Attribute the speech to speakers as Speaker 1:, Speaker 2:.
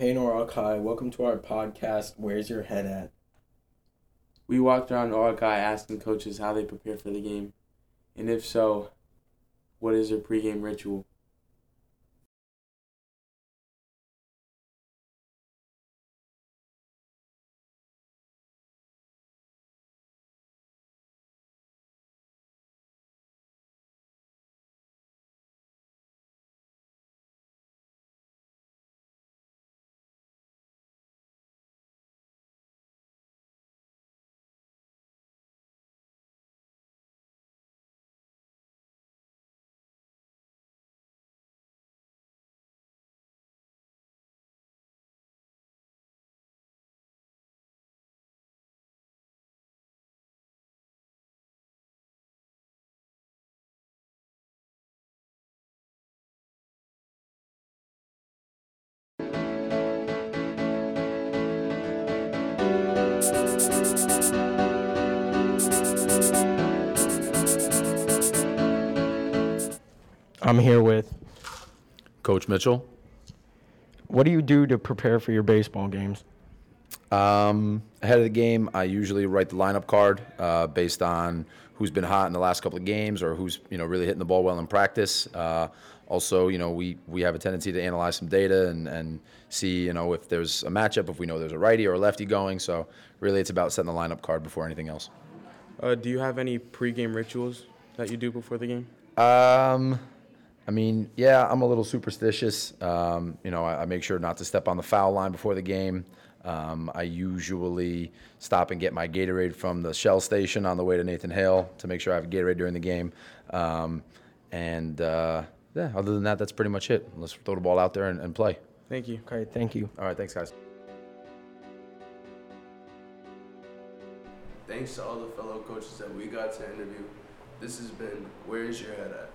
Speaker 1: Hey Norakai, welcome to our podcast. Where's your head at?
Speaker 2: We walked around Norakai asking coaches how they prepare for the game, and if so, what is their pregame ritual?
Speaker 1: I'm here with.
Speaker 3: Coach Mitchell.
Speaker 1: What do you do to prepare for your baseball games?
Speaker 3: Um, ahead of the game, I usually write the lineup card uh, based on who's been hot in the last couple of games or who's you know really hitting the ball well in practice. Uh, also, you know we we have a tendency to analyze some data and and see you know if there's a matchup, if we know there's a righty or a lefty going. So really, it's about setting the lineup card before anything else.
Speaker 2: Uh, do you have any pregame rituals that you do before the game?
Speaker 3: Um, I mean, yeah, I'm a little superstitious. Um, you know, I, I make sure not to step on the foul line before the game. Um, I usually stop and get my Gatorade from the Shell station on the way to Nathan Hale to make sure I have Gatorade during the game. Um, and uh, yeah, other than that, that's pretty much it. Let's throw the ball out there and, and play.
Speaker 2: Thank you.
Speaker 1: Okay, thank you.
Speaker 3: All right, thanks, guys.
Speaker 4: Thanks to all the fellow coaches that we got to interview. This has been Where's Your Head At?